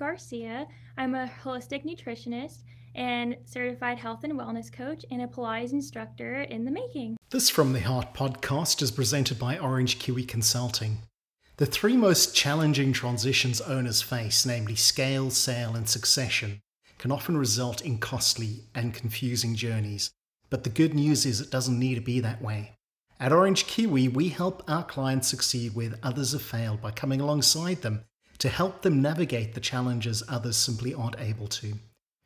Garcia. I'm a holistic nutritionist and certified health and wellness coach and a Pilates instructor in the making. This From the Heart podcast is presented by Orange Kiwi Consulting. The three most challenging transitions owners face, namely scale, sale, and succession, can often result in costly and confusing journeys. But the good news is it doesn't need to be that way. At Orange Kiwi, we help our clients succeed where others have failed by coming alongside them to help them navigate the challenges others simply aren't able to.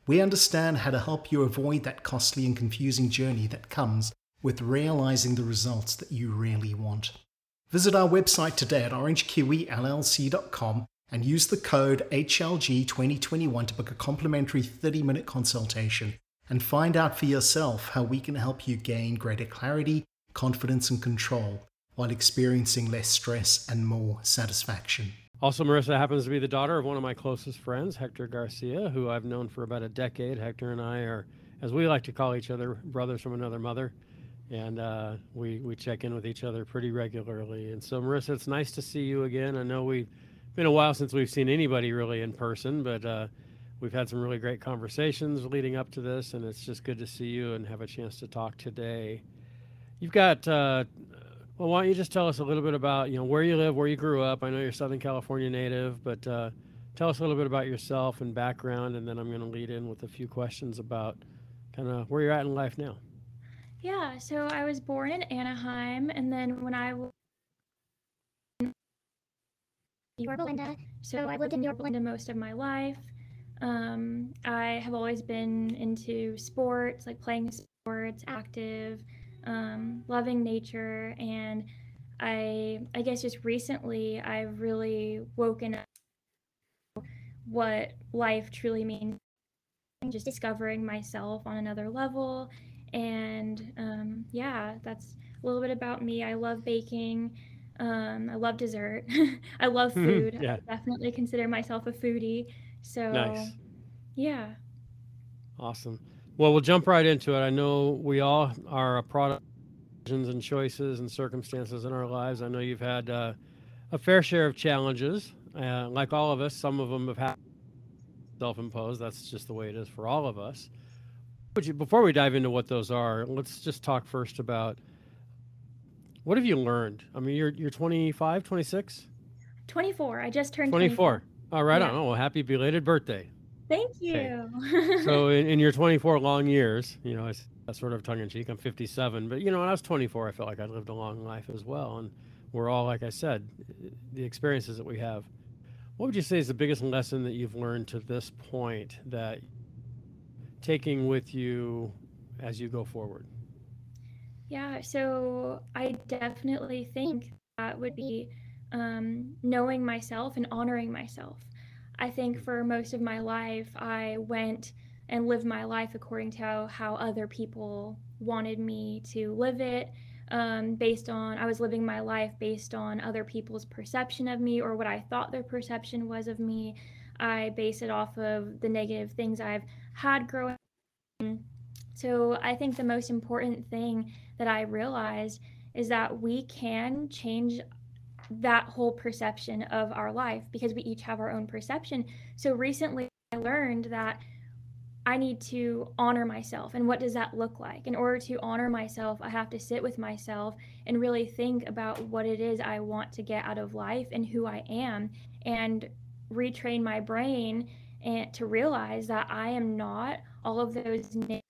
We understand how to help you avoid that costly and confusing journey that comes with realizing the results that you really want. Visit our website today at orangekiwillc.com and use the code HLG2021 to book a complimentary 30 minute consultation and find out for yourself how we can help you gain greater clarity confidence, and control while experiencing less stress and more satisfaction. Also, Marissa happens to be the daughter of one of my closest friends, Hector Garcia, who I've known for about a decade. Hector and I are, as we like to call each other, brothers from another mother. And uh, we, we check in with each other pretty regularly. And so, Marissa, it's nice to see you again. I know we've been a while since we've seen anybody really in person, but uh, we've had some really great conversations leading up to this. And it's just good to see you and have a chance to talk today. You've got, uh, well, why don't you just tell us a little bit about, you know, where you live, where you grew up. I know you're Southern California native, but uh, tell us a little bit about yourself and background, and then I'm going to lead in with a few questions about kind of where you're at in life now. Yeah, so I was born in Anaheim, and then when I was Yorba Linda, so I lived in Yorba Linda most of my life. Um, I have always been into sports, like playing sports, active um, loving nature, and I I guess just recently I've really woken up what life truly means. Just discovering myself on another level, and um, yeah, that's a little bit about me. I love baking. Um, I love dessert. I love food. yeah. I definitely consider myself a foodie. So, nice. yeah. Awesome. Well, we'll jump right into it. I know we all are a product and choices and circumstances in our lives. I know you've had uh, a fair share of challenges. Uh, like all of us, some of them have had self-imposed. That's just the way it is for all of us. But you, before we dive into what those are, let's just talk first about what have you learned? I mean, you're you're 25, 26? 24. I just turned 24. 24. All right yeah. on. Oh, well, happy belated birthday. Thank you. So in, in, your 24 long years, you know, it's sort of tongue in cheek. I'm 57, but you know, when I was 24, I felt like I lived a long life as well. And we're all, like I said, the experiences that we have. What would you say is the biggest lesson that you've learned to this point that taking with you as you go forward? Yeah, so I definitely think that would be um, knowing myself and honoring myself. I think for most of my life, I went and lived my life according to how, other people wanted me to live it. Um, based on, I was living my life based on other people's perception of me or what I thought their perception was of me. I base it off of the negative things I've had growing up. So I think the most important thing that I realized is that we can change that whole perception of our life because we each have our own perception. So recently I learned that I need to honor myself. And what does that look like? In order to honor myself, I have to sit with myself and really think about what it is I want to get out of life and who I am and retrain my brain and to realize that I am not all of those things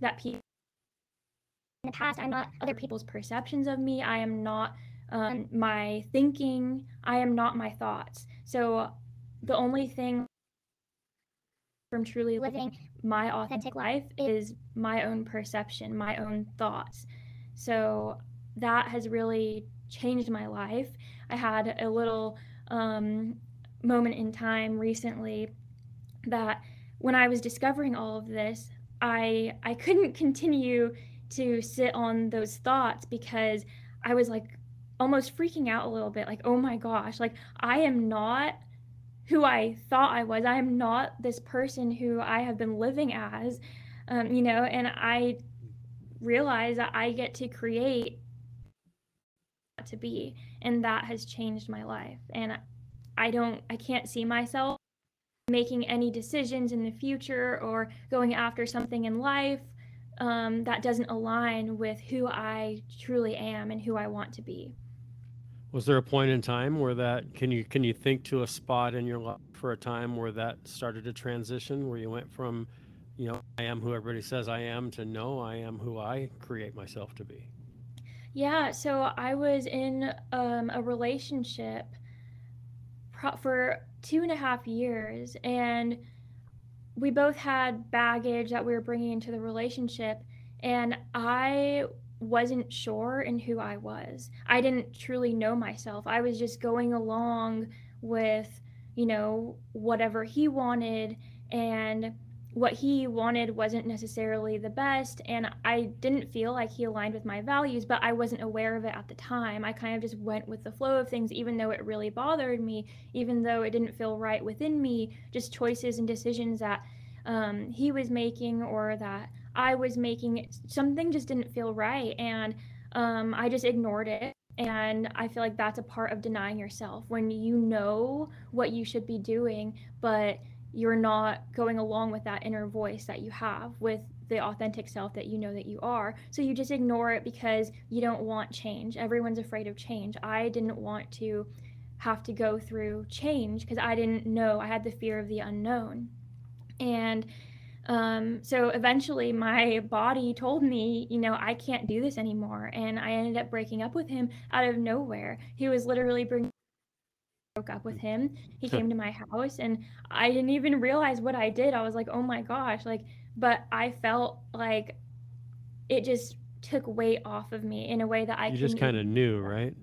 that people in the past I'm not other people's perceptions of me. I am not um, my thinking. I am not my thoughts. So the only thing from truly living my authentic life is my own perception, my own thoughts. So that has really changed my life. I had a little um, moment in time recently that when I was discovering all of this, I I couldn't continue to sit on those thoughts because I was like almost freaking out a little bit like oh my gosh like I am not who I thought I was. I am not this person who I have been living as, um, you know, and I realize that I get to create to be, and that has changed my life. And I don't, I can't see myself making any decisions in the future or going after something in life um, that doesn't align with who I truly am and who I want to be. Was there a point in time where that can you can you think to a spot in your life for a time where that started to transition where you went from you know I am who everybody says I am to no I am who I create myself to be? Yeah, so I was in um, a relationship pro- for two and a half years, and we both had baggage that we were bringing into the relationship, and I wasn't sure in who I was. I didn't truly know myself. I was just going along with, you know, whatever he wanted and what he wanted wasn't necessarily the best and I didn't feel like he aligned with my values, but I wasn't aware of it at the time. I kind of just went with the flow of things even though it really bothered me, even though it didn't feel right within me, just choices and decisions that um, he was making or that I was making something just didn't feel right and um, I just ignored it and I feel like that's a part of denying yourself when you know what you should be doing, but you're not going along with that inner voice that you have with the authentic self that you know that you are. So you just ignore it because you don't want change. Everyone's afraid of change. I didn't want to have to go through change because I didn't know. I had the fear of the unknown. And um, so eventually my body told me, you know, I can't do this anymore. And I ended up breaking up with him out of nowhere. He was literally bringing broke up with him. He came to my house and I didn't even realize what I did. I was like, "Oh my gosh." Like but I felt like it just took weight off of me in a way that I You just kind of knew, right?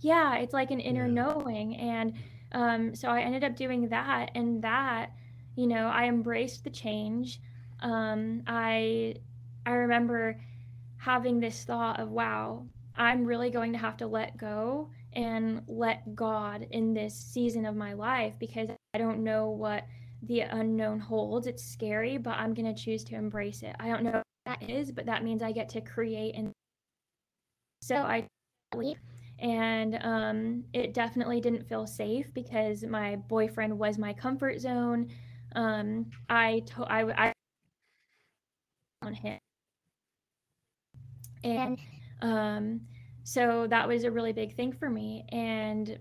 Yeah, it's like an inner Yeah. knowing and um so I ended up doing that and that, you know, I embraced the change. Um I I remember having this thought of, wow, I'm really going to have to let go and let God in this season of my life because I don't know what the unknown holds. It's scary, but I'm going to choose to embrace it. I don't know what that is, but that means I get to create. And so I and um, it definitely didn't feel safe because my boyfriend was my comfort zone. Um, I, to- I, I on him and um, so that was a really big thing for me. And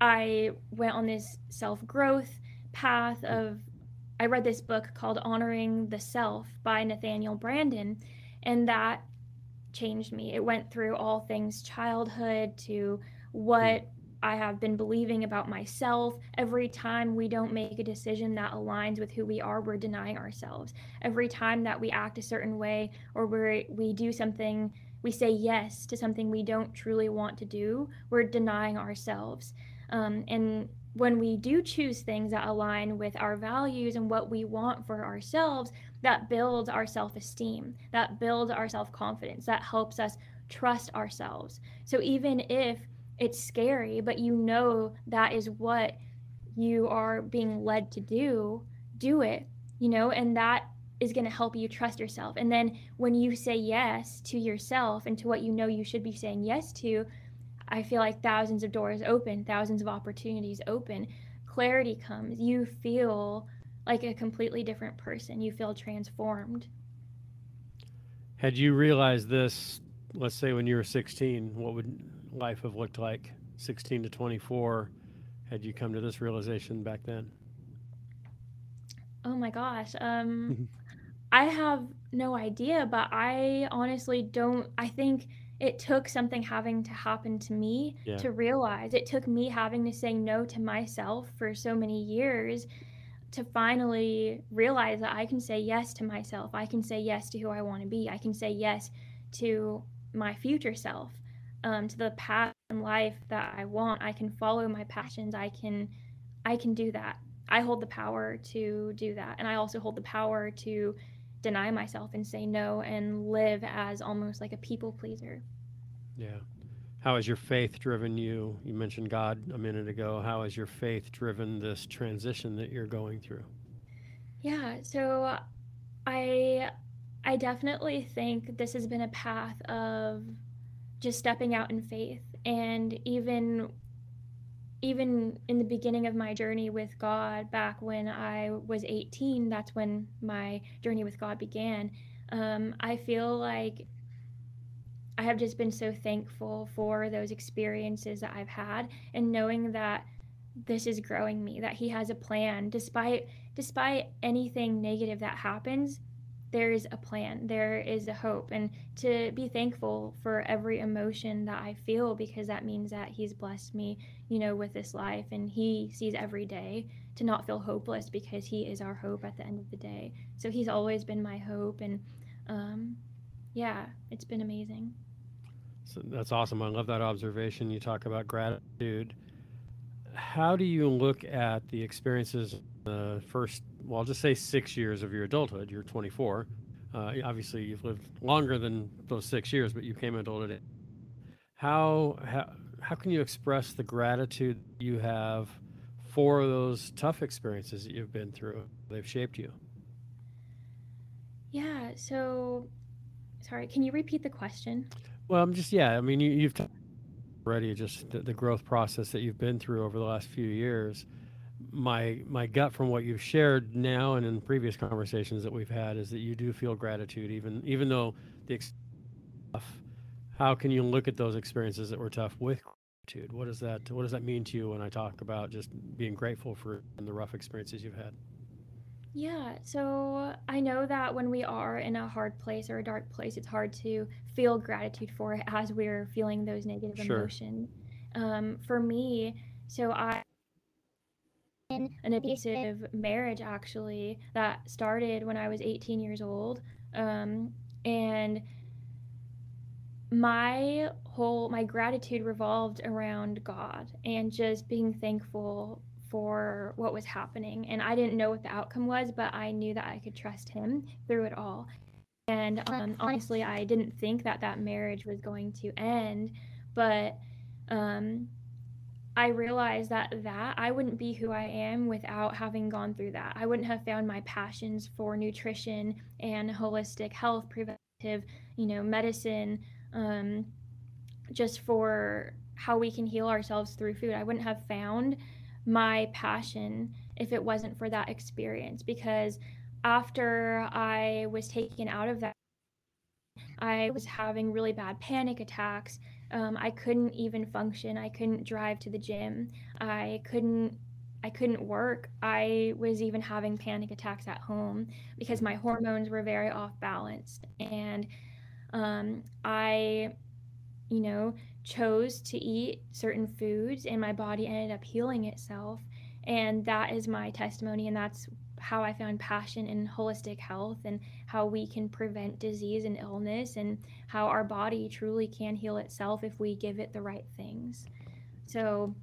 I went on this self growth path of, I read this book called Honoring the Self by Nathaniel Branden, and that changed me. It went through all things childhood to what I have been believing about myself. Every time we don't make a decision that aligns with who we are, we're denying ourselves. Every time that we act a certain way or we we do something, we say yes to something we don't truly want to do, we're denying ourselves. Um, and when we do choose things that align with our values and what we want for ourselves, that builds our self esteem, that builds our self confidence, that helps us trust ourselves. So even if it's scary, but you know that is what you are being led to do, do it, you know, and that is going to help you trust yourself. And then when you say yes to yourself and to what you know you should be saying yes to, I feel like thousands of doors open, thousands of opportunities open, clarity comes. You feel like a completely different person. You feel transformed. Had you realized this, let's say when you were 16, what would life have looked like 16 to 24 had you come to this realization back then? Oh my gosh. Um I have no idea, but I honestly don't I think it took something having to happen to me Yeah. to realize. It took me having to say no to myself for so many years to finally realize that I can say yes to myself. I can say yes to who I want to be. I can say yes to my future self, um, to the path in life that I want. I can follow my passions. I can, I can do that. I hold the power to do that, and I also hold the power to deny myself and say no and live as almost like a people pleaser. Yeah. How has your faith driven you? You mentioned God a minute ago. How has your faith driven this transition that you're going through? Yeah, so I I definitely think this has been a path of just stepping out in faith and even even in the beginning of my journey with God, back when I was 18, that's when my journey with God began. Um, I feel like I have just been so thankful for those experiences that I've had and knowing that this is growing me, that He has a plan despite despite anything negative that happens there is a plan, there is a hope, and to be thankful for every emotion that I feel because that means that He's blessed me, you know, with this life and He sees every day to not feel hopeless because He is our hope at the end of the day. So He's always been my hope, and um, yeah, it's been amazing. So that's awesome. I love that observation. You talk about gratitude. How do you look at the experiences the first well, I'll just say six years of your adulthood. You're 24. Uh, obviously, you've lived longer than those six years, but you came adulthood. How, how how can you express the gratitude you have for those tough experiences that you've been through? They've shaped you. Yeah. So, sorry. Can you repeat the question? Well, I'm just yeah. I mean, you, you've already just the, the growth process that you've been through over the last few years my my gut from what you've shared now and in previous conversations that we've had is that you do feel gratitude even even though the ex- how can you look at those experiences that were tough with gratitude what does that what does that mean to you when i talk about just being grateful for the rough experiences you've had yeah, so I know that when we are in a hard place or a dark place, it's hard to feel gratitude for it as we're feeling those negative sure. emotions. Um, for me, so I in an abusive marriage actually that started when I was 18 years old. Um, and my whole my gratitude revolved around God and just being thankful for what was happening. And I didn't know what the outcome was, but I knew that I could trust him through it all. And um, honestly, I didn't think that that marriage was going to end, but um, I realized that that I wouldn't be who I am without having gone through that. I wouldn't have found my passions for nutrition and holistic health, preventive, you know, medicine, um, just for how we can heal ourselves through food. I wouldn't have found my passion if it wasn't for that experience because after I was taken out of that I was having really bad panic attacks um, I couldn't even function. I couldn't drive to the gym. I couldn't I couldn't work. I was even having panic attacks at home because my hormones were very off balance. And um, I, you know, chose to eat certain foods and my body ended up healing itself. And that is my testimony. And that's how I found passion in holistic health and how we can prevent disease and illness and how our body truly can heal itself if we give it the right things. So,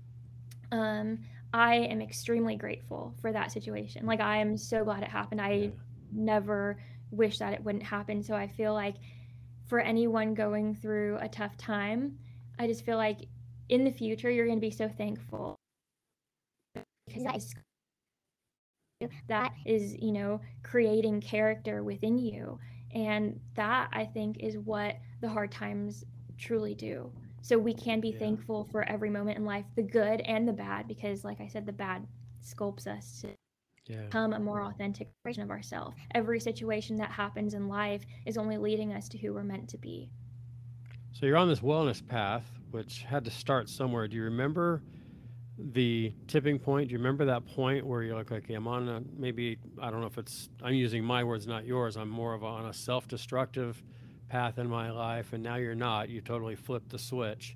um, I am extremely grateful for that situation. Like, I am so glad it happened. I never wish that it wouldn't happen. So, I feel like for anyone going through a tough time, I just feel like in the future, you're going to be so thankful because that is that is, you know, creating character within you. And that I think is what the hard times truly do. So we can be yeah. thankful for every moment in life, the good and the bad, because like I said, the bad sculpts us to yeah. become a more authentic version of ourselves. Every situation that happens in life is only leading us to who we're meant to be. So you're on this wellness path, which had to start somewhere. Do you remember the tipping point? Do you remember that point where you're like, okay, I'm on a maybe I don't know if it's I'm using my words, not yours. I'm more of a, on a self-destructive path in my life, and now you're not. You totally flipped the switch.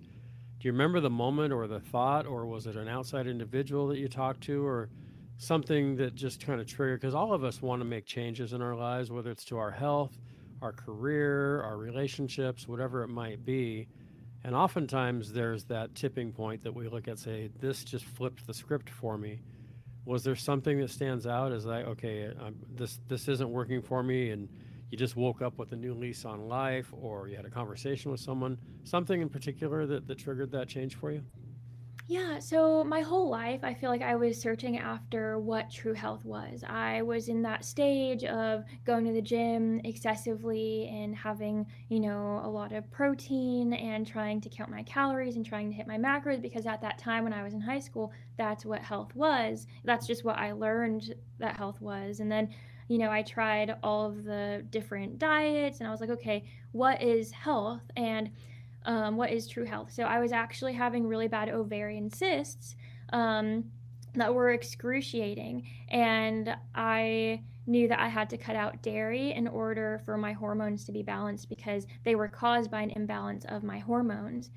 Do you remember the moment or the thought, or was it an outside individual that you talked to, or something that just kind of triggered? Because all of us want to make changes in our lives, whether it's to our health, our career, our relationships, whatever it might be. And oftentimes there's that tipping point that we look at, say, this just flipped the script for me. Was there something that stands out as like, okay, I'm, this this isn't working for me, and you just woke up with a new lease on life, or you had a conversation with someone, something in particular that, that triggered that change for you? Yeah, so my whole life, I feel like I was searching after what true health was. I was in that stage of going to the gym excessively and having, you know, a lot of protein and trying to count my calories and trying to hit my macros because at that time when I was in high school, that's what health was. That's just what I learned that health was. And then, you know, I tried all of the different diets and I was like, okay, what is health? And um, what is true health. So I was actually having really bad ovarian cysts um, that were excruciating, and I knew that I had to cut out dairy in order for my hormones to be balanced because they were caused by an imbalance of my hormones.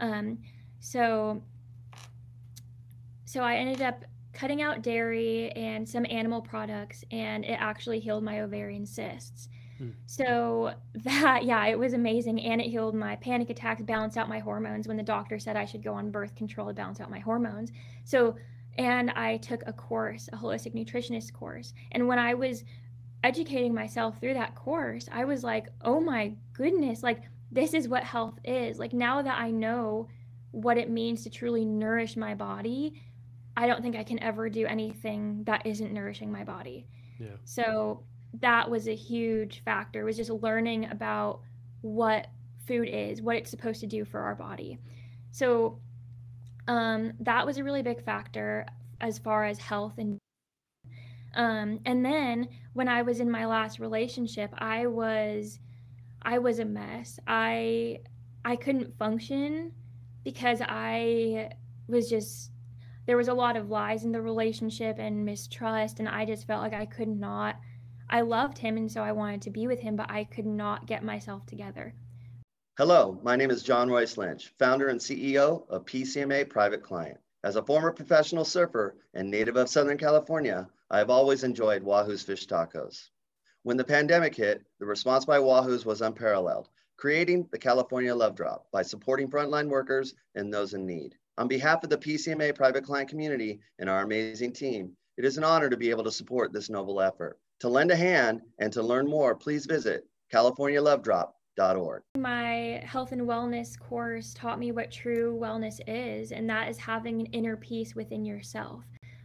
Um, so, so I ended up cutting out dairy and some animal products, and it actually healed my ovarian cysts. So that, yeah, it was amazing. And it healed my panic attacks, balanced out my hormones when the doctor said I should go on birth control to balance out my hormones. So, and I took a course, a holistic nutritionist course. And when I was educating myself through that course, I was like, oh my goodness, like this is what health is. Like now that I know what it means to truly nourish my body, I don't think I can ever do anything that isn't nourishing my body. Yeah. So that was a huge factor was just learning about what food is what it's supposed to do for our body. So um, that was a really big factor as far as health and um, and then when i was in my last relationship i was i was a mess. I i couldn't function because i was just there was a lot of lies in the relationship and mistrust and i just felt like i could not I loved him and so I wanted to be with him, but I could not get myself together. Hello, my name is John Royce Lynch, founder and CEO of PCMA Private Client. As a former professional surfer and native of Southern California, I have always enjoyed Wahoo's fish tacos. When the pandemic hit, the response by Wahoo's was unparalleled, creating the California Love Drop by supporting frontline workers and those in need. On behalf of the PCMA private client community and our amazing team, it is an honor to be able to support this noble effort. To lend a hand and to learn more, please visit californialovedrop.org. My health and wellness course taught me what true wellness is, and that is having an inner peace within yourself.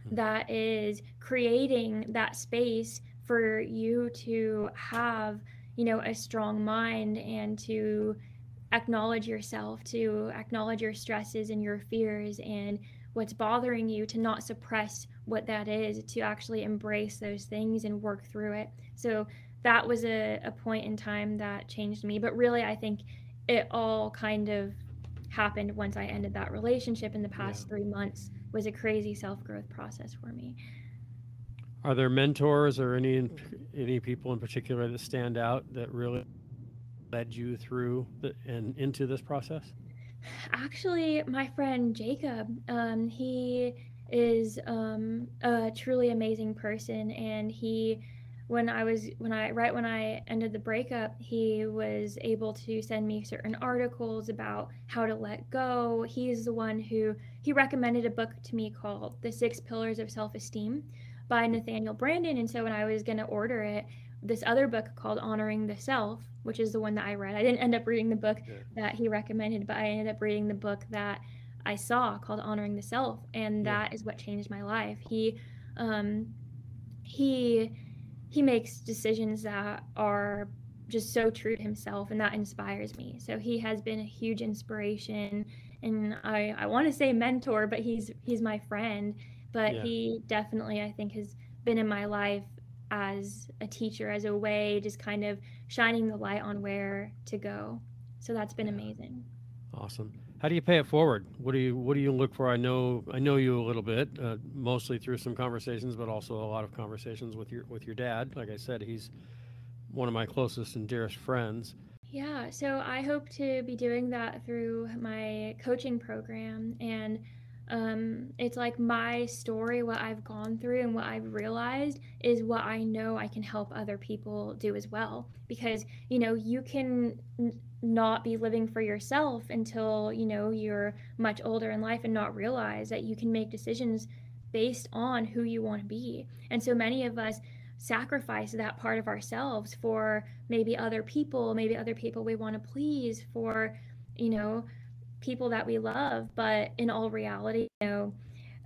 Hmm. That is creating that space for you to have, you know, a strong mind and to acknowledge yourself, to acknowledge your stresses and your fears and what's bothering you, to not suppress what that is to actually embrace those things and work through it. So that was a, a point in time that changed me. But really, I think it all kind of happened once I ended that relationship in the past yeah. three months was a crazy self growth process for me. Are there mentors or any any people in particular that stand out that really led you through the, and into this process? Actually, my friend Jacob, um, he is um, a truly amazing person. And he when i was when i right when i ended the breakup he was able to send me certain articles about how to let go. He's the one who he recommended a book to me called the six pillars of self-esteem by nathaniel branden and so when i was going to order it this other book called honoring the self which is the one that i read i didn't end up reading the book yeah. that he recommended but i ended up reading the book that I saw called Honoring the Self, and that yeah. is what changed my life. He, um, he, he makes decisions that are just so true to himself, and that inspires me. So he has been a huge inspiration, and I, I want to say mentor, but he's he's my friend. But yeah. he definitely, I think, has been in my life as a teacher, as a way, just kind of shining the light on where to go. So that's been amazing. Awesome. How do you pay it forward? What do you What do you look for? I know I know you a little bit, uh, mostly through some conversations, but also a lot of conversations with your with your dad. Like I said, he's one of my closest and dearest friends. Yeah, so I hope to be doing that through my coaching program, and um, it's like my story, what I've gone through, and what I've realized is what I know I can help other people do as well. Because you know, you can not be living for yourself until you know you're much older in life and not realize that you can make decisions based on who you want to be. And so many of us sacrifice that part of ourselves for maybe other people maybe other people we want to please for you know people that we love. But in all reality, you know,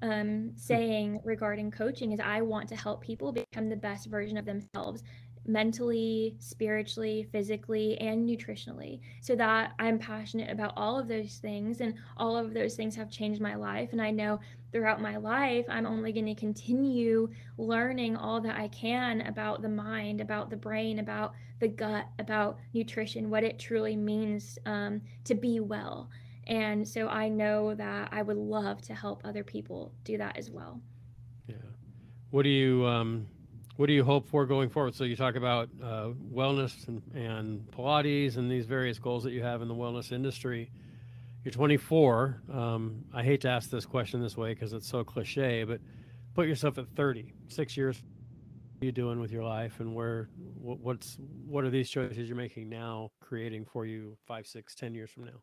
um, saying regarding coaching is I want to help people become the best version of themselves mentally, spiritually, physically, and nutritionally. So that I'm passionate about all of those things, and all of those things have changed my life. And I know throughout my life, I'm only going to continue learning all that I can about the mind, about the brain, about the gut, about nutrition, what it truly means um, to be well. And so I know that I would love to help other people do that as well. Yeah. What do you um, what do you hope for going forward? So you talk about uh, wellness and, and Pilates and these various goals that you have in the wellness industry. You're 24. Um, I hate to ask this question this way because it's so cliche, but put yourself at 30, six years. What are you doing with your life, and where? What's what are these choices you're making now, creating for you five, six, ten years from now?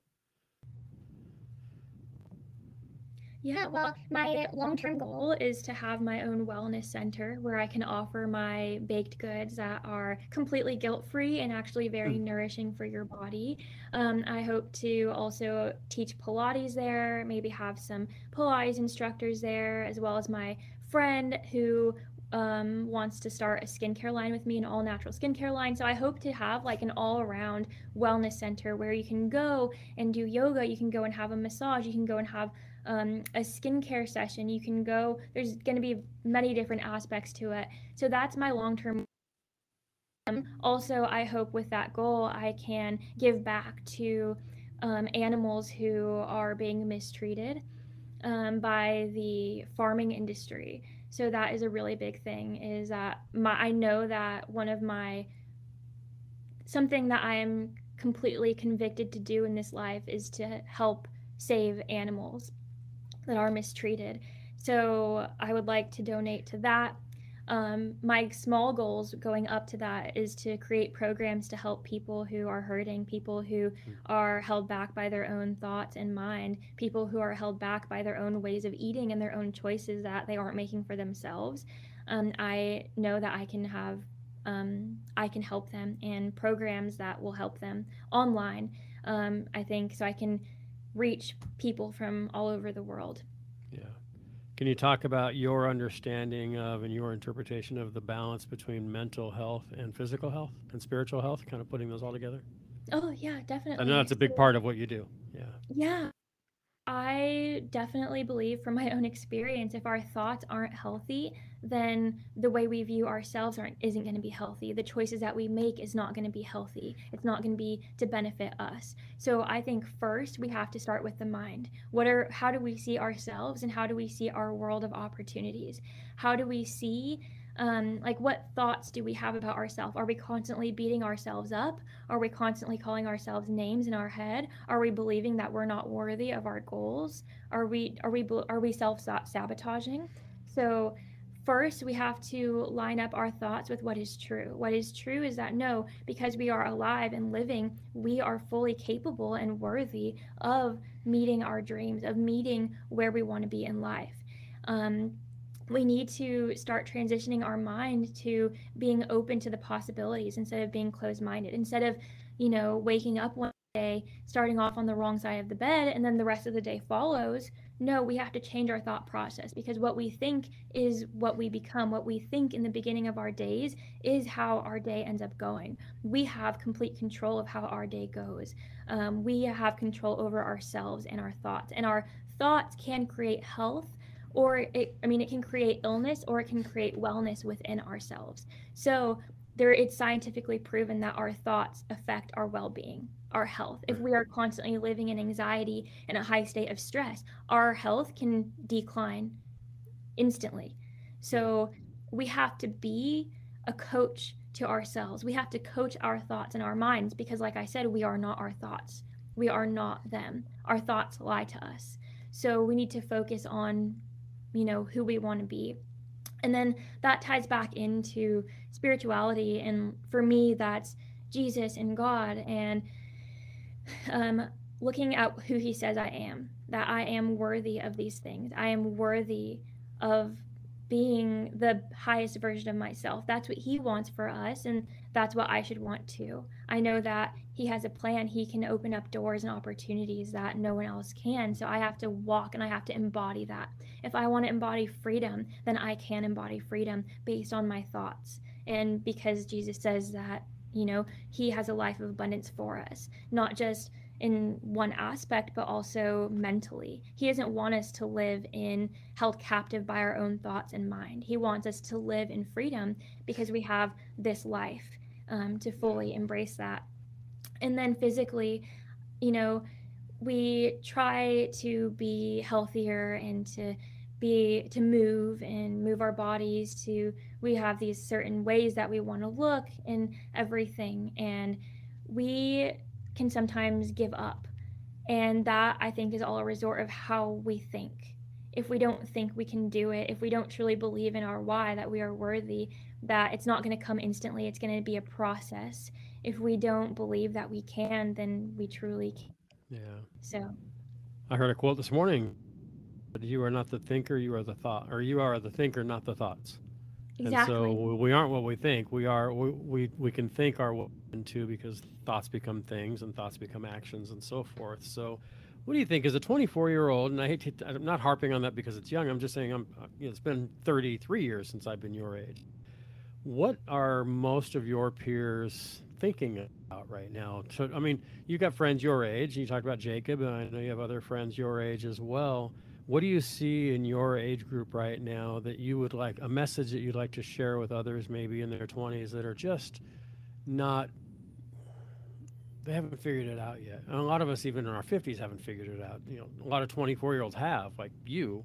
Yeah, well, my long term goal is to have my own wellness center where I can offer my baked goods that are completely guilt free and actually very mm. nourishing for your body. Um, I hope to also teach Pilates there, maybe have some Pilates instructors there, as well as my friend who um, wants to start a skincare line with me, an all natural skincare line. So I hope to have like an all around wellness center where you can go and do yoga, you can go and have a massage, you can go and have um, a skincare session. You can go, there's going to be many different aspects to it. So that's my long term. Um, also, I hope with that goal, I can give back to um, animals who are being mistreated um, by the farming industry. So that is a really big thing. Is that my I know that one of my something that I am completely convicted to do in this life is to help save animals that are mistreated. So I would like to donate to that. Um, my small goals going up to that is to create programs to help people who are hurting, people who hmm. are held back by their own thoughts and mind, people who are held back by their own ways of eating and their own choices that they aren't making for themselves. Um, I know that I can have, um, I can help them and programs that will help them online. Um, I think so I can reach people from all over the world. Yeah. Can you talk about your understanding of and your interpretation of the balance between mental health and physical health and spiritual health, kind of putting those all together? Oh, yeah, definitely. I know that's a big part of what you do. Yeah. Yeah. I definitely believe from my own experience, if our thoughts aren't healthy, then the way we view ourselves aren't, isn't going to be healthy. The choices that we make is not going to be healthy. It's not going to be to benefit us. So I think first we have to start with the mind. What are how do we see ourselves and how do we see our world of opportunities? How do we see um, like what thoughts do we have about ourselves are we constantly beating ourselves up are we constantly calling ourselves names in our head are we believing that we're not worthy of our goals are we are we are we self sabotaging so first we have to line up our thoughts with what is true. What is true is that no because we are alive and living we are fully capable and worthy of meeting our dreams of meeting where we want to be in life. Um, we need to start transitioning our mind to being open to the possibilities instead of being closed minded instead of you know waking up one day starting off on the wrong side of the bed and then the rest of the day follows no we have to change our thought process because what we think is what we become. What we think in the beginning of our days is how our day ends up going. We have complete control of how our day goes. Um, we have control over ourselves and our thoughts and our thoughts can create health or it i mean it can create illness or it can create wellness within ourselves. So there it's scientifically proven that our thoughts affect our well-being our health. If we are constantly living in anxiety and a high state of stress our health can decline instantly. So we have to be a coach to ourselves. We have to coach our thoughts and our minds because like i said we are not our thoughts. We are not them. Our thoughts lie to us. So we need to focus on you know who we want to be. And then that ties back into spirituality. And for me that's jesus and god. And um, looking at who he says i am that i am worthy of these things i am worthy of being the highest version of myself that's what he wants for us and that's what I should want to. I know that he has a plan. He can open up doors and opportunities that no one else can. So I have to walk and I have to embody that. If I want to embody freedom, then I can embody freedom based on my thoughts. And because Jesus says that, you know, he has a life of abundance for us, not just in one aspect, but also mentally. He doesn't want us to live in held captive by our own thoughts and mind. He wants us to live in freedom because we have this life um, to fully embrace that. And then physically, you know, we try to be healthier and to be to move and move our bodies to we have these certain ways that we want to look and everything and we can sometimes give up. And that I think is all a resort of how we think. If we don't think we can do it, if we don't truly believe in our why, that we are worthy, that it's not going to come instantly, it's going to be a process. If we don't believe that we can, then we truly can. Yeah. So I heard a quote this morning. You are not the thinker, you are the thought, or you are the thinker, not the thoughts. Exactly. And so we aren't what we think. We are. We we, we can think our way into because thoughts become things and thoughts become actions and so forth. So, what do you think as a 24 year old? And I hate to. I'm not harping on that because it's young. I'm just saying I'm. Uh, you know, it's been 33 years since I've been your age. What are most of your peers thinking about right now? So, I mean, you've got friends your age. and You talked about Jacob, and I know you have other friends your age as well what do you see in your age group right now that you would like a message that you'd like to share with others maybe in their 20s that are just not they haven't figured it out yet? And a lot of us even in our 50s haven't figured it out. You know a lot of 24 year olds have like you.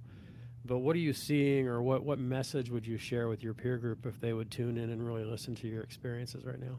But what are you seeing or what what message would you share with your peer group if they would tune in and really listen to your experiences right now?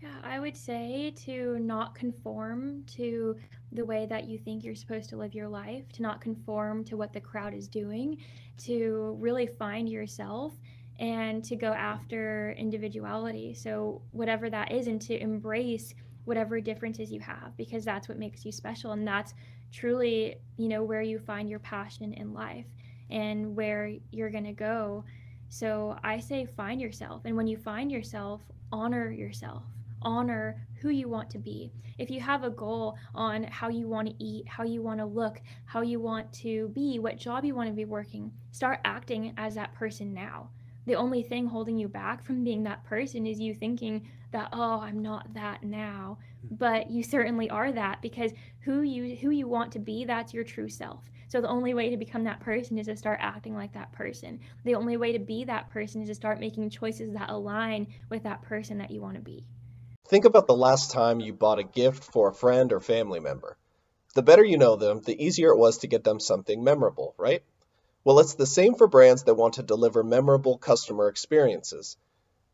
Yeah, I would say to not conform to the way that you think you're supposed to live your life, to not conform to what the crowd is doing, to really find yourself and to go after individuality. So, whatever that is, and to embrace whatever differences you have, because that's what makes you special. And that's truly, you know, where you find your passion in life and where you're going to go. So, I say find yourself. And when you find yourself, honor yourself honor who you want to be. If you have a goal on how you want to eat, how you want to look, how you want to be, what job you want to be working, start acting as that person now. The only thing holding you back from being that person is you thinking that oh, I'm not that now, hmm. but you certainly are that because who you who you want to be, that's your true self. So the only way to become that person is to start acting like that person. The only way to be that person is to start making choices that align with that person that you want to be. Think about the last time you bought a gift for a friend or family member. The better you know them, the easier it was to get them something memorable, right? Well, it's the same for brands that want to deliver memorable customer experiences.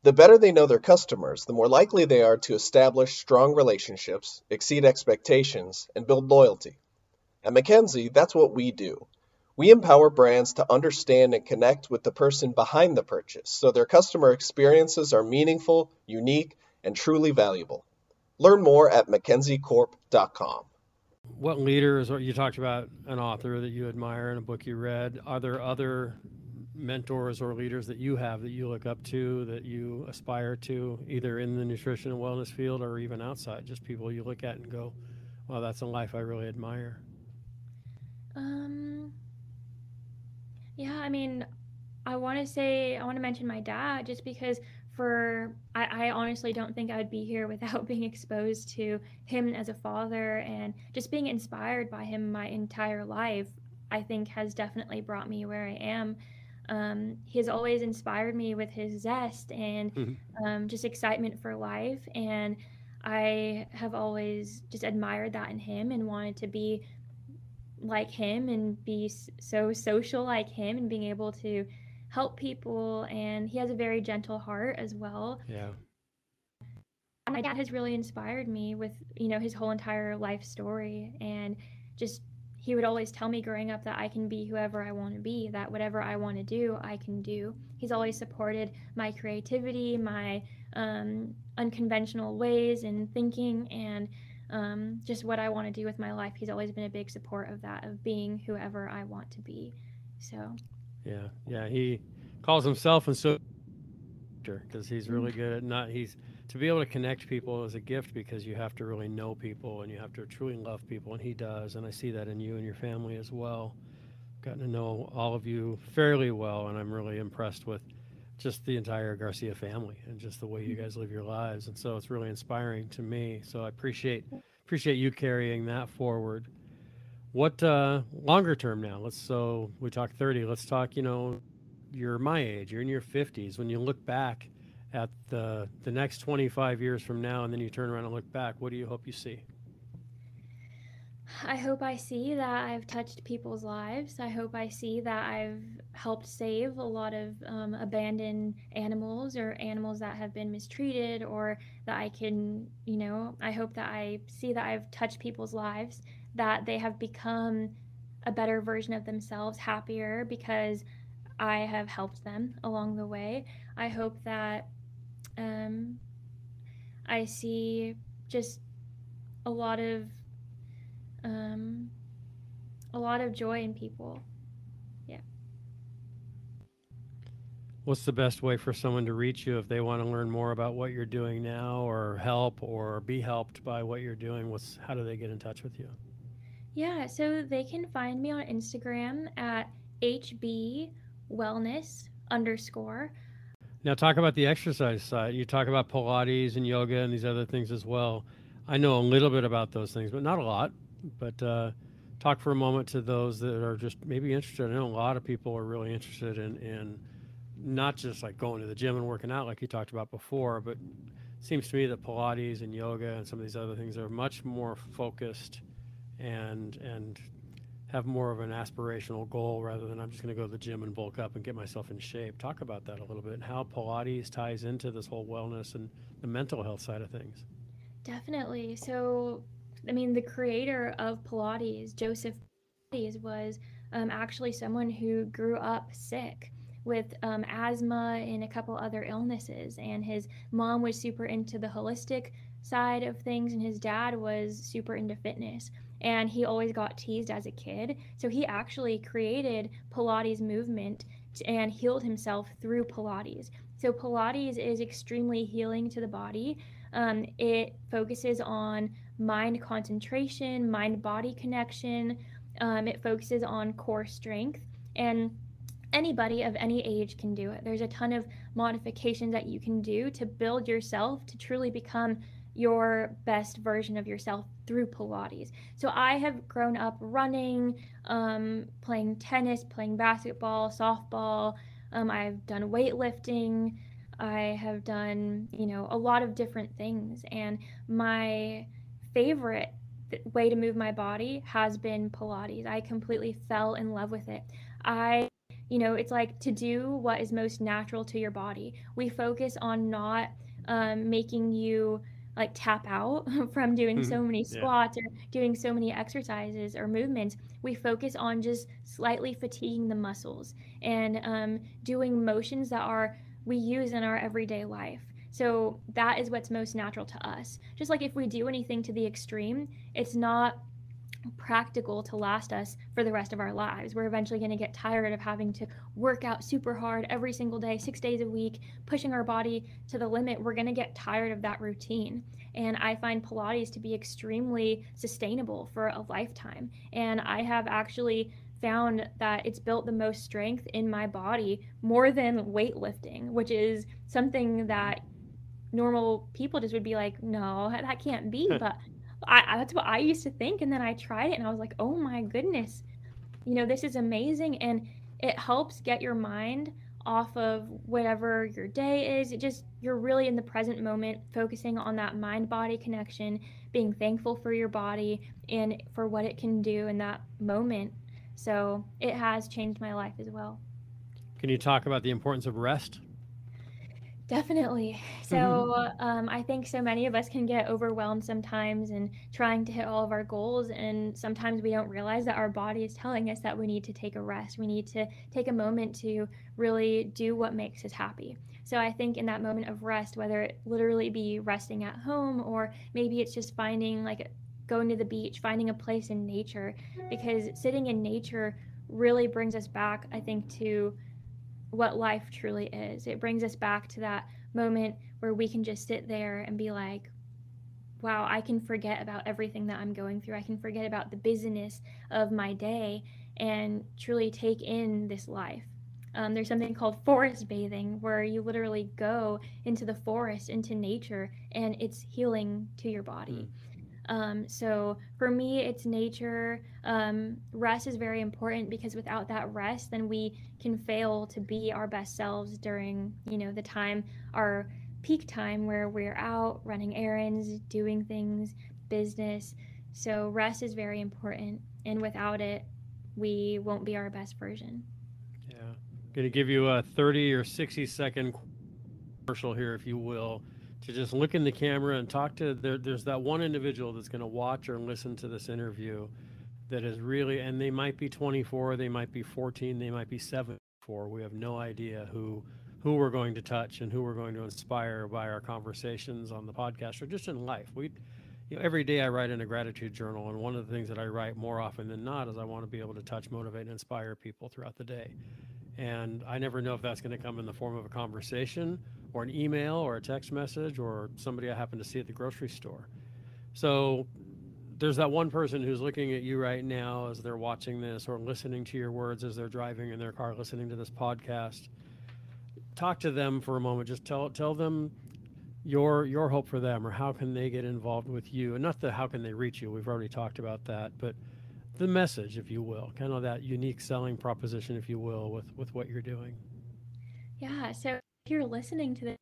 The better they know their customers, the more likely they are to establish strong relationships, exceed expectations, and build loyalty. At Mackenzie, that's what we do. We empower brands to understand and connect with the person behind the purchase so their customer experiences are meaningful, unique, and truly valuable. Learn more at mackenziecorp.com. What leaders, or you talked about an author that you admire and a book you read, are there other mentors or leaders that you have that you look up to, that you aspire to, either in the nutrition and wellness field or even outside? Just people you look at and go, well, that's a life I really admire. Um, yeah, I mean, I want to say, I want to mention my dad just because for I, I, honestly don't think I'd be here without being exposed to him as a father and just being inspired by him my entire life. I think has definitely brought me where I am. Um, he's always inspired me with his zest and mm-hmm. um, just excitement for life, and I have always just admired that in him and wanted to be like him and be so social like him and being able to help people and he has a very gentle heart as well. Yeah. My dad has really inspired me with, you know, his whole entire life story and just he would always tell me growing up that I can be whoever I want to be, that whatever I want to do, I can do. He's always supported my creativity, my um, unconventional ways and thinking, and um, just what I want to do with my life. He's always been a big support of that, of being whoever I want to be. So yeah, yeah. He calls himself and so because he's really mm. good at not. He's to be able to connect people is a gift because you have to really know people and you have to truly love people, and he does. And I see that in you and your family as well. Gotten to know all of you fairly well, and I'm really impressed with just the entire Garcia family and just the way you mm. guys live your lives. And so it's really inspiring to me. So I appreciate appreciate you carrying that forward. What uh, longer term now? Let's so we talk 30. Let's talk. You know, you're my age. You're in your 50s. When you look back at the the next 25 years from now, and then you turn around and look back, what do you hope you see? I hope I see that I've touched people's lives. I hope I see that I've helped save a lot of um, abandoned animals or animals that have been mistreated, or that I can, you know, I hope that I see that I've touched people's lives, that they have become a better version of themselves, happier because I have helped them along the way. I hope that um, I see just a lot of um, a lot of joy in people. Yeah. What's the best way for someone to reach you if they want to learn more about what you're doing now, or help, or be helped by what you're doing? What's how do they get in touch with you? Yeah, so they can find me on Instagram at hb wellness underscore. Now, talk about the exercise side. You talk about Pilates and yoga and these other things as well. I know a little bit about those things, but not a lot. But uh, talk for a moment to those that are just maybe interested. I know a lot of people are really interested in, in not just like going to the gym and working out like you talked about before, but seems to me that Pilates and yoga and some of these other things are much more focused and and have more of an aspirational goal rather than I'm just going to go to the gym and bulk up and get myself in shape. Talk about that a little bit and how Pilates ties into this whole wellness and the mental health side of things. Definitely. So I mean, the creator of Pilates, Joseph Pilates, was um, actually someone who grew up sick with um, asthma and a couple other illnesses. And his mom was super into the holistic side of things, and his dad was super into fitness. And he always got teased as a kid. So he actually created Pilates movement and healed himself through Pilates. So Pilates is extremely healing to the body. Um, it focuses on mind concentration, mind body connection. Um, it focuses on core strength. And anybody of any age can do it. There's a ton of modifications that you can do to build yourself to truly become your best version of yourself through Pilates. So I have grown up running, um, playing tennis, playing basketball, softball. Um, I've done weightlifting. I have done, you know, a lot of different things. And my favorite way to move my body has been Pilates. I completely fell in love with it. I, you know, it's like to do what is most natural to your body. We focus on not um, making you like tap out from doing so mm-hmm. many squats yeah. or doing so many exercises or movements. We focus on just slightly fatiguing the muscles and um, doing motions that are we use in our everyday life. So that is what's most natural to us. Just like if we do anything to the extreme, it's not practical to last us for the rest of our lives. We're eventually going to get tired of having to work out super hard every single day, six days a week, pushing our body to the limit. We're going to get tired of that routine. And I find Pilates to be extremely sustainable for a lifetime. And I have actually found that it's built the most strength in my body more than weightlifting, which is something that normal people just would be like, no, that can't be. but I, that's what I used to think. And then I tried it and I was like, oh my goodness, you know, this is amazing. And it helps get your mind off of whatever your day is. It just, you're really in the present moment, focusing on that mind body connection, being thankful for your body and for what it can do in that moment. So it has changed my life as well. Can you talk about the importance of rest? Definitely. So mm-hmm. um, I think so many of us can get overwhelmed sometimes and trying to hit all of our goals. And sometimes we don't realize that our body is telling us that we need to take a rest. We need to take a moment to really do what makes us happy. So I think in that moment of rest, whether it literally be resting at home or maybe it's just finding like going to the beach, finding a place in nature, because sitting in nature really brings us back, I think, to what life truly is. It brings us back to that moment where we can just sit there and be like, wow, I can forget about everything that I'm going through. I can forget about the busyness of my day and truly take in this life. Um, there's something called forest bathing where you literally go into the forest, into nature, and it's healing to your body. Um, so for me, it's nature. Um, rest is very important because without that rest, then we can fail to be our best selves during, you know, the time, our peak time where we're out running errands, doing things, business. So rest is very important. And without it, we won't be our best version. Yeah. Going to give you a 30 or 60 second commercial here, if you will to just look in the camera and talk to there, there's that one individual that's going to watch or listen to this interview that is really and they might be 24 they might be 14 they might be 74 we have no idea who who we're going to touch and who we're going to inspire by our conversations on the podcast or just in life. We you know every day i write in a gratitude journal and one of the things that i write more often than not is i want to be able to touch motivate and inspire people throughout the day. And i never know if that's going to come in the form of a conversation or an email or a text message or somebody I happen to see at the grocery store. So there's that one person who's looking at you right now as they're watching this or listening to your words as they're driving in their car listening to this podcast. Talk to them for a moment. Just tell tell them your your hope for them or how can they get involved with you and not the how can they reach you we've already talked about that but the message if you will kind of that unique selling proposition if you will with with what you're doing yeah so you're listening to this,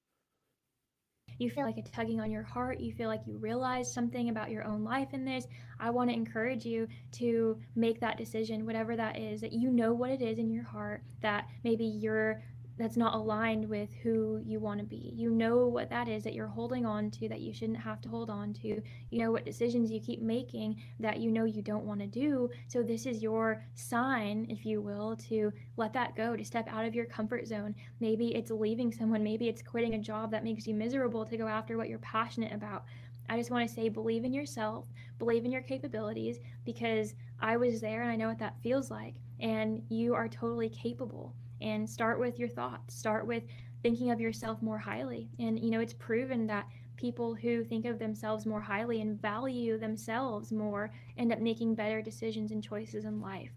you feel like a tugging on your heart, you feel like you realize something about your own life in this, I want to encourage you to make that decision, whatever that is, that you know what it is in your heart, that maybe you're that's not aligned with who you want to be. You know what that is that you're holding on to that you shouldn't have to hold on to. You know what decisions you keep making that you know you don't want to do. So, this is your sign, if you will, to let that go, to step out of your comfort zone. Maybe it's leaving someone, maybe it's quitting a job that makes you miserable to go after what you're passionate about. I just want to say believe in yourself, believe in your capabilities because I was there and I know what that feels like. And you are totally capable and start with your thoughts. Start with thinking of yourself more highly. And you know it's proven that people who think of themselves more highly and value themselves more end up making better decisions and choices in life.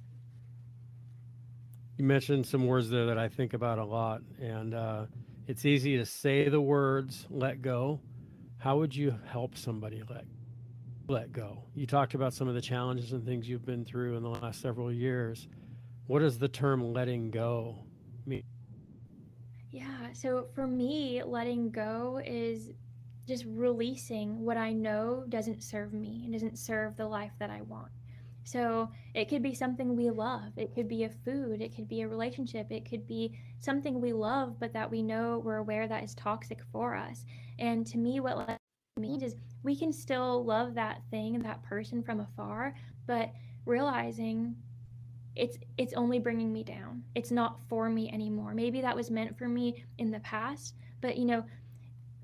You mentioned some words there that i think about a lot and uh, it's easy to say the words let go. How would you help somebody let let go? You talked about some of the challenges and things you've been through in the last several years. What does the term letting go me? Yeah, so for me, letting go is just releasing what I know doesn't serve me and doesn't serve the life that I want. So it could be something we love. It could be a food. It could be a relationship. It could be something we love, but that we know we're aware that is toxic for us. And to me, what let means is we can still love that thing, that person from afar, but realizing it's it's only bringing me down. It's not for me anymore. Maybe that was meant for me in the past but you know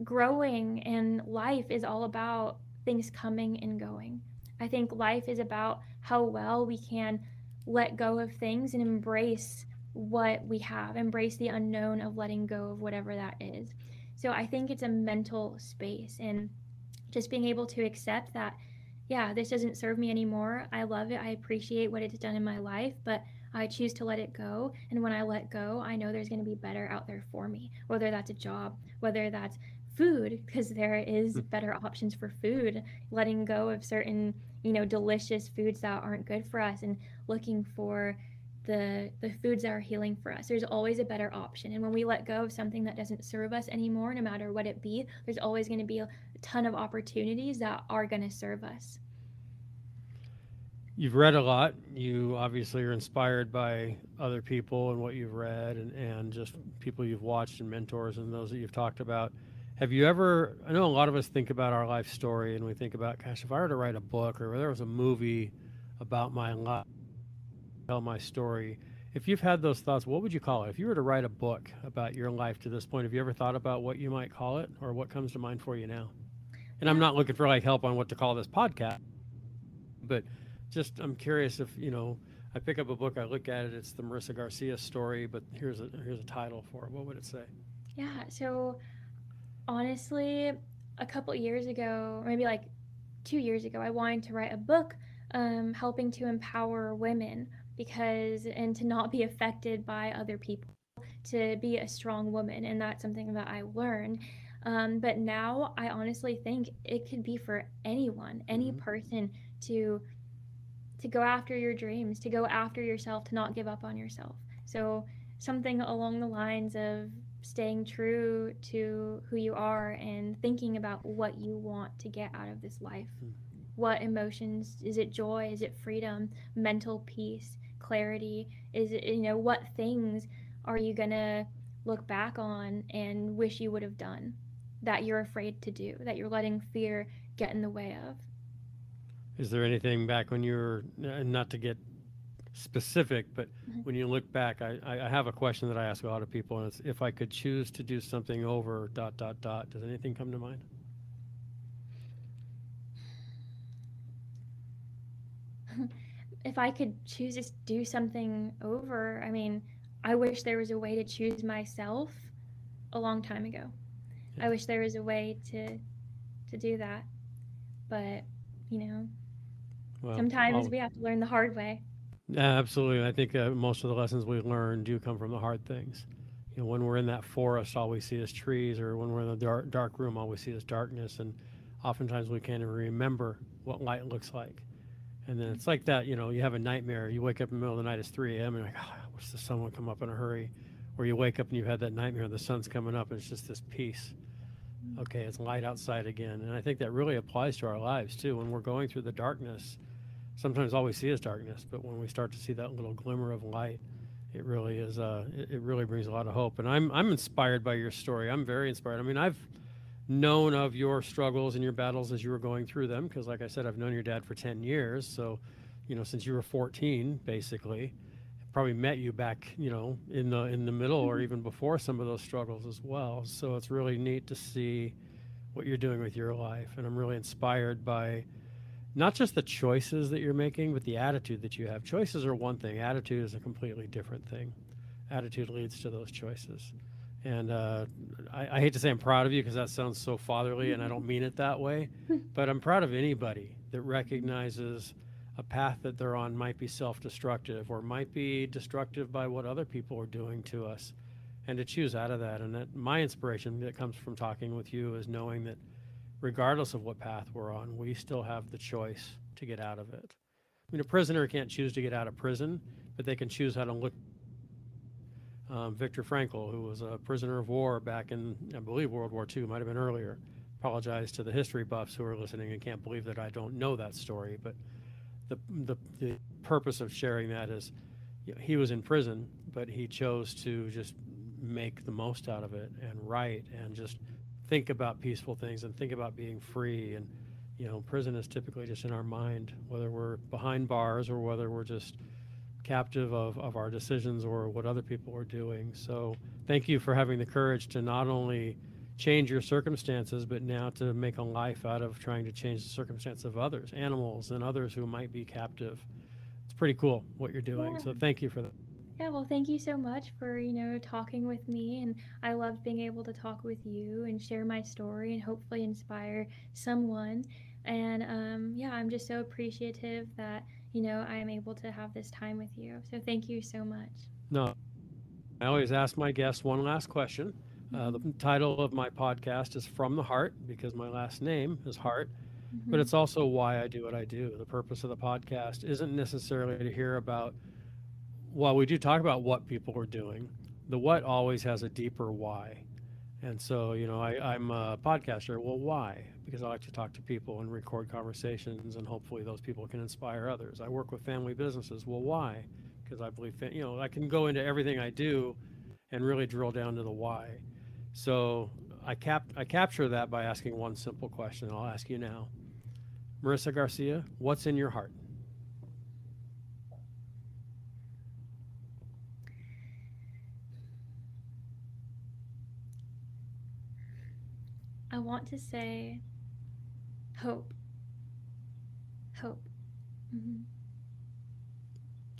growing and life is all about things coming and going. I think life is about how well we can let go of things and embrace what we have embrace the unknown of letting go of whatever that is. So i think it's a mental space and just being able to accept that yeah, this doesn't serve me anymore. I love it. I appreciate what it's done in my life, but I choose to let it go. And when I let go, I know there's going to be better out there for me, whether that's a job, whether that's food, because there is hmm. better options for food, letting go of certain, you know, delicious foods that aren't good for us and looking for the the foods that are healing for us there's always a better option and when we let go of something that doesn't serve us anymore no matter what it be there's always going to be a ton of opportunities that are going to serve us you've read a lot you obviously are inspired by other people and what you've read and, and just people you've watched and mentors and those that you've talked about have you ever i know a lot of us think about our life story and we think about gosh if i were to write a book or there was a movie about my life tell my story. If you've had those thoughts, what would you call it? If you were to write a book about your life to this point, have you ever thought about what you might call it or what comes to mind for you now? And I'm not looking for like help on what to call this podcast, but just I'm curious if, you know, I pick up a book, I look at it, it's the Marissa Garcia story, but here's a here's a title for it. What would it say? Yeah, so honestly, a couple years ago, maybe like two years ago, I wanted to write a book um, helping to empower women because, and to not be affected by other people, to be a strong woman. And that's something that I learned. Um, but now I honestly think it could be for anyone, any Mhm. person to to go after your dreams, to go after yourself, to not give up on yourself. So something along the lines of staying true to who you are and thinking about what you want to get out of this life. Mm. What emotions is it joy? Is it freedom? Mental peace, clarity? Is it you know what things are you going to look back on and wish you would have done that you're afraid to do, that you're letting fear get in the way of? Is there anything back when you were, n- not to get specific, but Mhm. when you look back, I I have a question that I ask a lot of people, and it's if I could choose to do something over dot dot dot. Does anything come to mind? if I could choose to do something over, I mean, I wish there was a way to choose myself a long time ago. Yeah. I wish there was a way to to do that. But, you know, Well, sometimes I'll- we have to learn the hard way. Yeah, absolutely. I think uh, most of the lessons we learn do come from the hard things. You know, when we're in that forest, all we see is trees, or when we're in the dark, dark room, all we see is darkness. And oftentimes we can't even remember what light looks like. And then it's like that, you know, you have a nightmare. You wake up in the middle of the night, it's 3 a.m., and you're like, oh, I wish the sun would come up in a hurry. Or you wake up and you've had that nightmare, and the sun's coming up, and it's just this peace. Okay, it's light outside again. And I think that really applies to our lives too. When we're going through the darkness, sometimes all we see is darkness, but when we start to see that little glimmer of light, it really is. Uh, it, it really brings a lot of hope. And I'm I'm inspired by your story. I'm very inspired. I mean, I've known of your struggles and your battles as you were going through them because, like I said, I've known your dad for ten years. So, you know, since you were 14, basically, probably met you back, you know, in the in the middle or even before some of those struggles as well. So it's really neat to see what you're doing with your life, and I'm really inspired by not just the choices that you're making, but the attitude that you have. Choices are one thing, attitude is a completely different thing. Attitude leads to those choices. And uh, I, I hate to say I'm proud of you because that sounds so fatherly, and I don't mean it that way, but I'm proud of anybody that recognizes a path that they're on might be self destructive or might be destructive by what other people are doing to us, and to choose out of that. And that my inspiration that comes from talking with you is knowing that regardless of what path we're on, we still have the choice to get out of it. I mean, a prisoner can't choose to get out of prison, but they can choose how to look. Um, Viktor Frankl, who was a prisoner of war back in, I believe, World War II, might have been earlier. Apologize to the history buffs who are listening and can't believe that I don't know that story. But the the, the purpose of sharing that is, you know, he was in prison, but he chose to just make the most out of it and write and just think about peaceful things and think about being free. And you know prison is typically just in our mind whether we're behind bars or whether we're just captive of, of our decisions or what other people are doing. So thank you for having the courage to not only change your circumstances but now to make a life out of trying to change the circumstance of others animals and others who might be captive it's pretty cool what you're doing so thank you for that Yeah, well, thank you so much for, you know, talking with me. And I loved being able to talk with you and share my story and hopefully inspire someone. And um, yeah, I'm just so appreciative that, you know, I am able to have this time with you. So thank you so much. No. I always ask my guests one last question. Uh, the title of my podcast is From the Heart because my last name is Hart, but Mhm. it's also why I do what I do. The purpose of the podcast isn't necessarily to hear about, while we do talk about what people are doing, the what always has a deeper why. And so, you know, I, I'm a podcaster. Well, why? Because I like to talk to people and record conversations, and hopefully those people can inspire others. I work with family businesses. Well, why? Because I believe, you know, I can go into everything I do and really drill down to the why. So I cap I capture that by asking one simple question. I'll ask you now, Marissa Garcia, what's in your heart? I want to say hope. Hope. hmm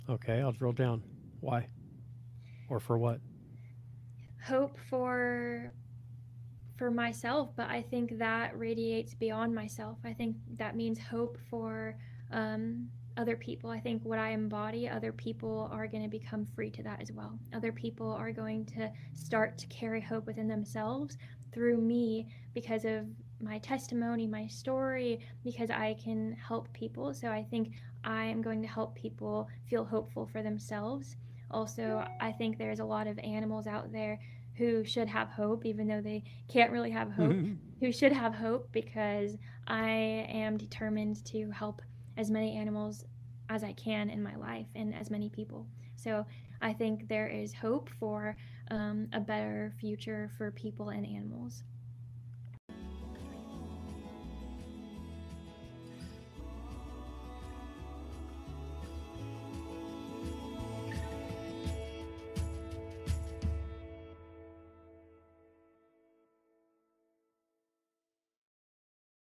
Okay, I'll drill down. Why? Or for what? Hope for for myself, but I think that radiates beyond myself. I think that means hope for um, other people. I think what I embody, other people are going to become free to that as well. Other people are going to start to carry hope within themselves through me because of my testimony, my story, because I can help people. So I think I am going to help people feel hopeful for themselves. Also, I think there's a lot of animals out there who should have hope, even though they can't really have hope, who should have hope because I am determined to help as many animals as I can in my life and as many people. So I think there is hope for um, a better future for people and animals.